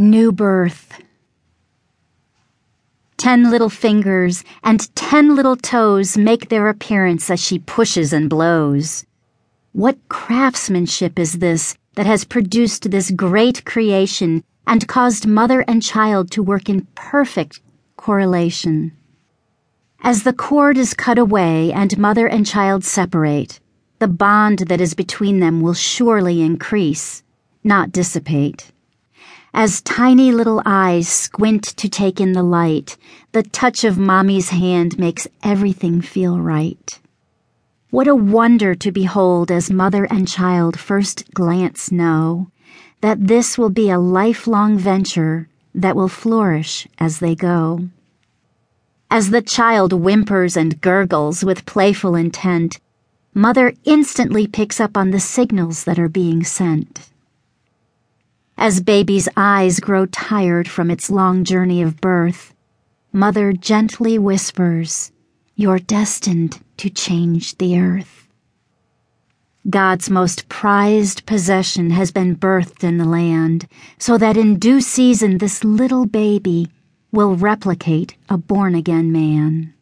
New birth. Ten little fingers and ten little toes make their appearance as she pushes and blows. What craftsmanship is this that has produced this great creation and caused mother and child to work in perfect correlation? As the cord is cut away and mother and child separate, the bond that is between them will surely increase, not dissipate. As tiny little eyes squint to take in the light, the touch of mommy's hand makes everything feel right. What a wonder to behold as mother and child first glance know that this will be a lifelong venture that will flourish as they go. As the child whimpers and gurgles with playful intent, mother instantly picks up on the signals that are being sent. As baby's eyes grow tired from its long journey of birth, Mother gently whispers, You're destined to change the earth. God's most prized possession has been birthed in the land, so that in due season this little baby will replicate a born again man.